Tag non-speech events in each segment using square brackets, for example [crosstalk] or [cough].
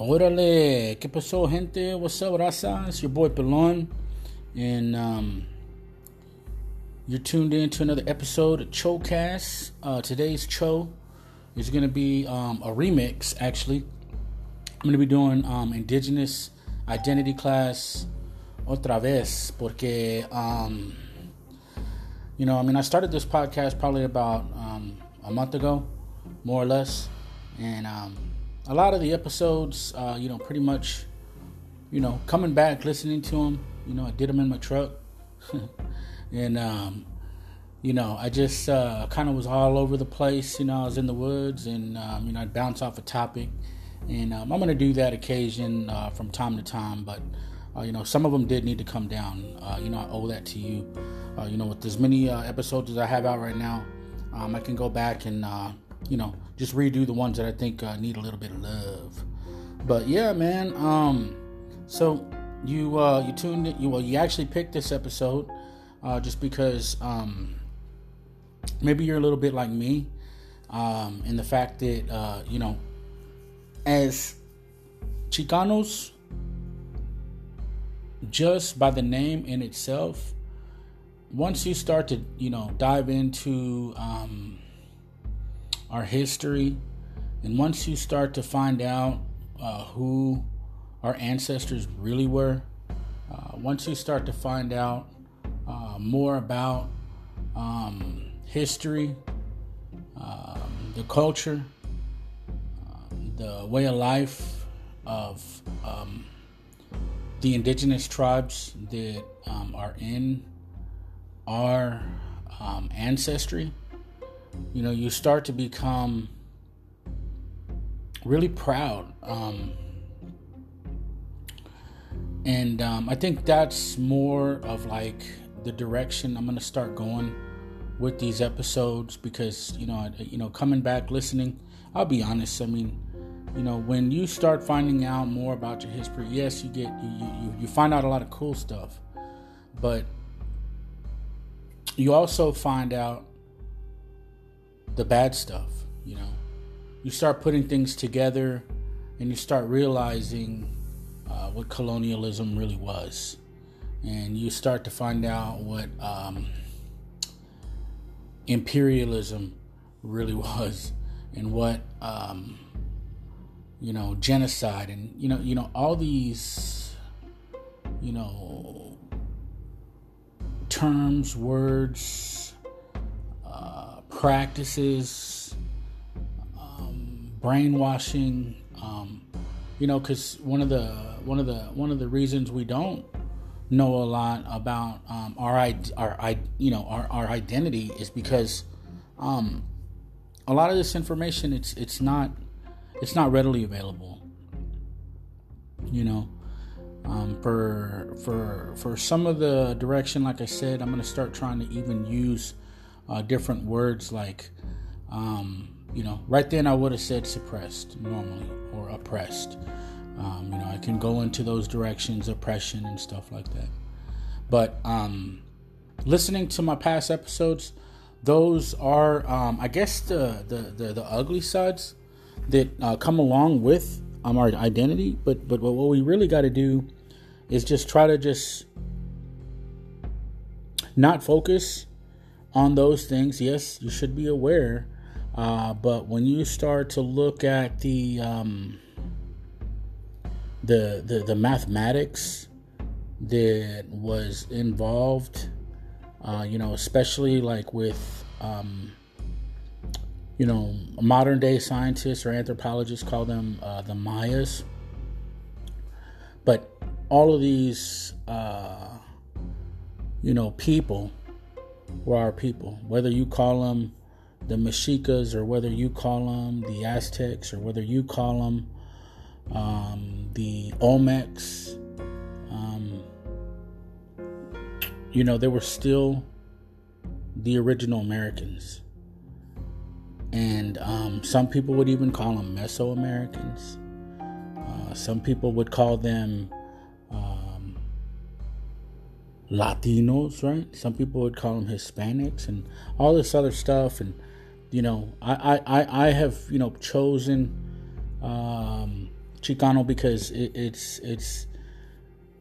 Órale, ¿qué pasó, gente? What's up, raza? It's your boy Pelon, and um, you're tuned in to another episode of Chocast. Uh, today's Cho is going to be um, a remix, actually. I'm going to be doing um, Indigenous Identity class otra vez, porque, um, you know, I mean, I started this podcast probably about um, a month ago, more or less, and um, a lot of the episodes, uh, you know, pretty much, you know, coming back, listening to them. You know, I did them in my truck, [laughs] and um, you know, I just uh, kind of was all over the place. You know, I was in the woods, and um, you know, I'd bounce off a topic, and um, I'm going to do that occasion uh, from time to time. But uh, you know, some of them did need to come down. Uh, you know, I owe that to you. Uh, you know, with as many uh, episodes as I have out right now, um, I can go back and you know, just redo the ones that I think uh, need a little bit of love. But yeah, man. Um, so you uh, you tuned in, you well, you actually picked this episode uh, just because um, maybe you're a little bit like me, um, in the fact that uh, you know, as Chicanos, just by the name in itself, once you start to you know dive into um, our history. And once you start to find out uh, who our ancestors really were, uh, once you start to find out uh, more about um, history, um, the culture, um, the way of life of um, the indigenous tribes that um, are in our ancestry, you know, you start to become really proud. Um, and um, I think that's more of like the direction I'm to start going with these episodes because you know, you know, coming back listening, I'll be honest. I mean, you know, when you start finding out more about your history, yes, you get you you, you find out a lot of cool stuff, but you also find out the bad stuff, you know. You start putting things together and you start realizing uh, what colonialism really was. And you start to find out what um, imperialism really [laughs] was and what um, you know genocide and you know you know all these you know terms words practices, um, brainwashing. Um, you know, because one of the one of the one of the reasons we don't know a lot about um, our our you know our, our identity is because um, a lot of this information it's it's not it's not readily available. You know, um, for for for some of the direction, like I said, I'm to start trying to even use uh, different words like, um, you know, right then I would have said suppressed normally or oppressed. Um, you know, I can go into those directions, oppression and stuff like that. But um, listening to my past episodes, those are, um, I guess, the, the, the, the, ugly sides that uh, come along with um, our identity. But, but what we really got to do is just try to just not focus on those things, yes, you should be aware. Uh, but when you start to look at the um, the, the the mathematics that was involved, uh, you know, especially like with um, you know modern day scientists or anthropologists call them uh, the Mayas, but all of these uh, you know people were our people. Whether you call them the Mexicas or whether you call them the Aztecs or whether you call them um, the Olmecs, um, you know, they were still the original Americans. And um, some people would even call them Mesoamericans. Uh, some people would call them Latinos, right? Some people would call them Hispanics and all this other stuff. And, you know, I, I, I have, you know, chosen um, Chicano because it, it's it's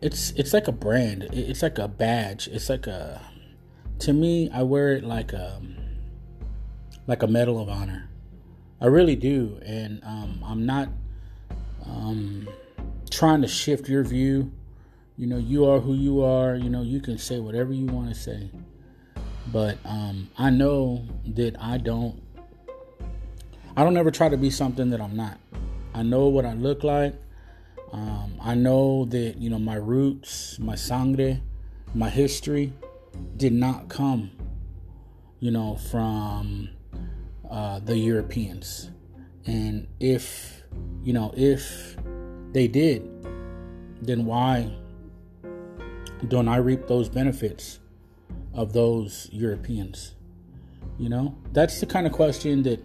it's it's like a brand. It's like a badge. It's like a to me. I wear it like a like a medal of honor. I really do, and um, I'm not um, trying to shift your view. You know, you are who you are. You know, you can say whatever you want to say, but um, I know that I don't. I don't ever try to be something that I'm not. I know what I look like. Um, I know that you know my roots, my sangre, my history did not come, you know, from uh, the Europeans. And if you know if they did, then why don't I reap those benefits of those Europeans? You know, that's the kind of question that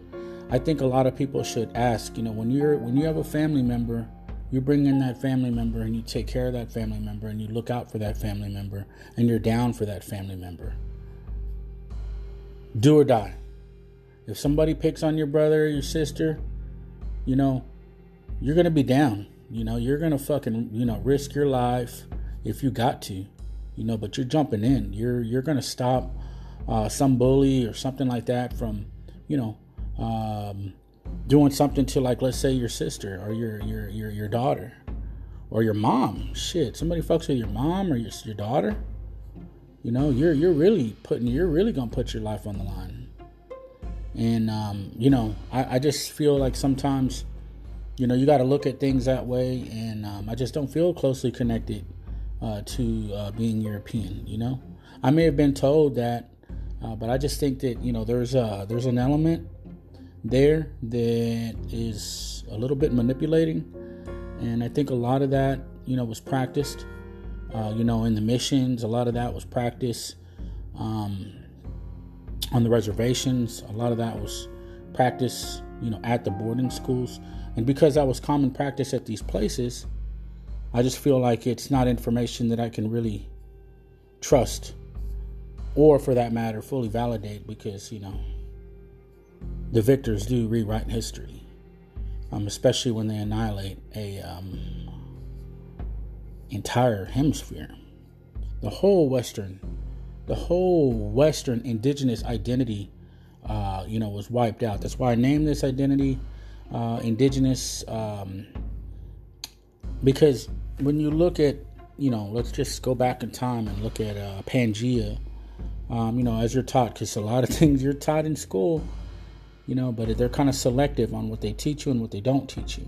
I think a lot of people should ask. You know, when you're when you have a family member, you bring in that family member and you take care of that family member and you look out for that family member and you're down for that family member. Do or die. If somebody picks on your brother or your sister, you know, you're gonna be down. You know, you're gonna fucking, you know, risk your life if you got to. You know, but you're jumping in. You're you're gonna stop uh, some bully or something like that from, you know, um, doing something to like let's say your sister or your your your, your daughter or your mom shit somebody fucks with your mom or your, your daughter you know you're you're really putting you're really gonna put your life on the line and um, you know I, I just feel like sometimes you know you got to look at things that way and um, i just don't feel closely connected uh, to uh, being european you know i may have been told that uh, but i just think that you know there's a there's an element there that is a little bit manipulating. And I think a lot of that, you know, was practiced. Uh, you know, in the missions, a lot of that was practice. Um, on the reservations, a lot of that was practice, you know, at the boarding schools. And because that was common practice at these places, I just feel like it's not information that I can really trust or, for that matter, fully validate because, you know, the victors do rewrite history, um, especially when they annihilate a um, entire hemisphere. The whole Western, the whole Western indigenous identity, uh, you know, was wiped out. That's why I named this identity uh, indigenous, um, because when you look at, you know, let's just go back in time and look at uh, Pangea. Um, you know, as you're taught, because a lot of [laughs] things you're taught in school you know, but they're kind of selective on what they teach you and what they don't teach you.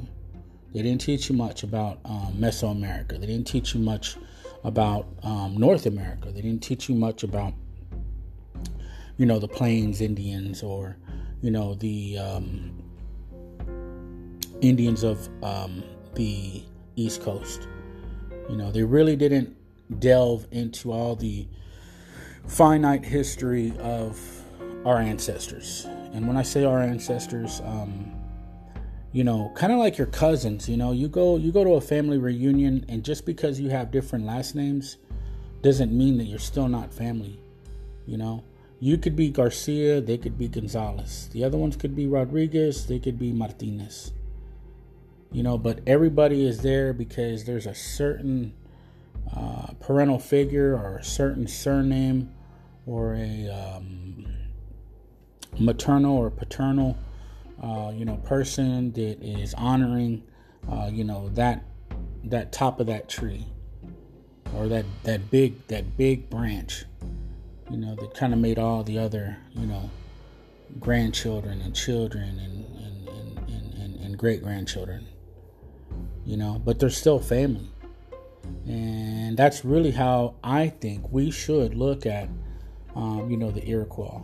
They didn't teach you much about um, Mesoamerica. They didn't teach you much about um, North America. They didn't teach you much about, you know, the Plains Indians or, you know, the um, Indians of um, the East Coast. You know, they really didn't delve into all the finite history of our ancestors and when I say our ancestors, um, you know, kind of like your cousins, you know, you go you go to a family reunion, and just because you have different last names, doesn't mean that you're still not family. You know, you could be Garcia, they could be Gonzalez. The other ones could be Rodriguez, they could be Martinez. You know, but everybody is there because there's a certain uh, parental figure or a certain surname or a um, maternal or paternal, uh, you know, person that is honoring, uh, you know, that that top of that tree or that that big that big branch, you know, that kind of made all the other, you know, grandchildren and children and and, and, and, and, and great grandchildren, you know, but they're still family. And that's really how I think we should look at, um, you know, the Iroquois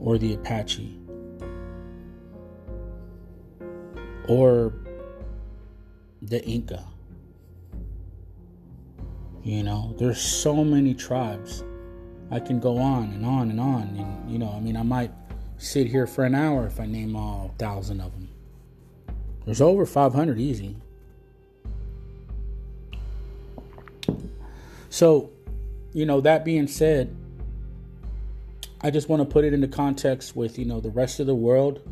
or the Apache or the Inca. You know, there's so many tribes. I can go on and on and on. And, you know, I mean, I might sit here for an hour if I name all thousand of them. There's over 500 easy. So, you know, that being said, I just want to put it into context with you know the rest of the world.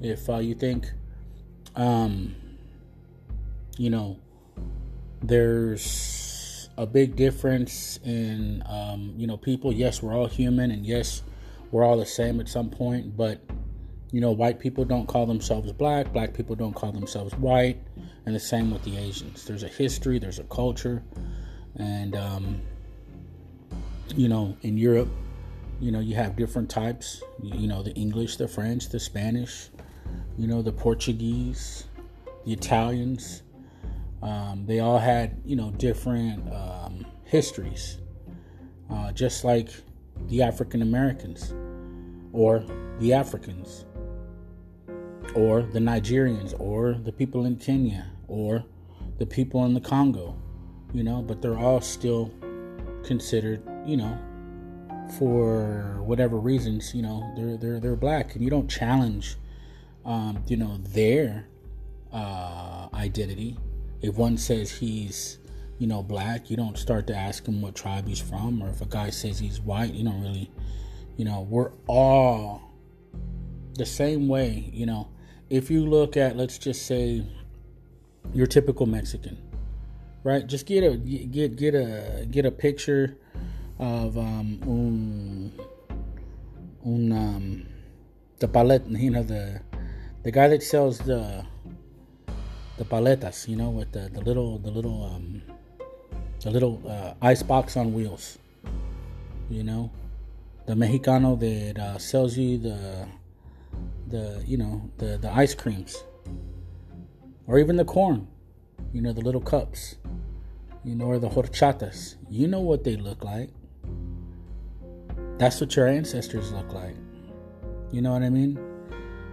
If uh, you think um, you know, there's a big difference in, um, you know, people. Yes, we're all human, and yes, we're all the same at some point, but, you know, white people don't call themselves black, black people don't call themselves white, and the same with the Asians. There's a history, there's a culture, and, um, you know, in Europe, you know, you have different types, you know, the English, the French, the Spanish, you know, the Portuguese, the Italians. Um, they all had, you know, different um, histories, uh, just like the African Americans or the Africans or the Nigerians or the people in Kenya or the people in the Congo, you know, but they're all still considered, you know, for whatever reasons, you know, they're they're they're black and you don't challenge um, you know, their uh, identity. If one says he's, you know, black, you don't start to ask him what tribe he's from, or if a guy says he's white, you don't really, you know, we're all the same way. You know, if you look at, let's just say, your typical Mexican, right? Just get a get get a get a picture of um un, un um the palette, you know the the guy that sells the the paletas, you know, with the, the little the little um, the little uh, ice box on wheels, you know, the Mexicano that uh, sells you the the you know the the ice creams, or even the corn, you know, the little cups, you know, or the horchatas. You know what they look like. That's what your ancestors look like. You know what I mean?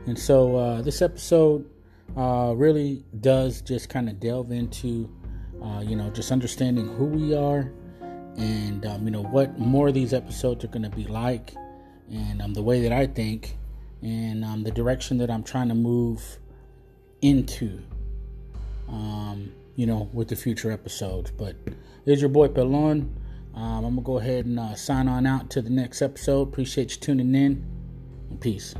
And so uh, this episode uh, really does just kind of delve into, uh, you know, just understanding who we are and, um, you know, what more of these episodes are going to be like and um, the way that I think and um, the direction that I'm trying to move into, um, you know, with the future episodes. But it's your boy Pelon. Um, I'm going to go ahead and uh, sign on out to the next episode. Appreciate you tuning in. Peace.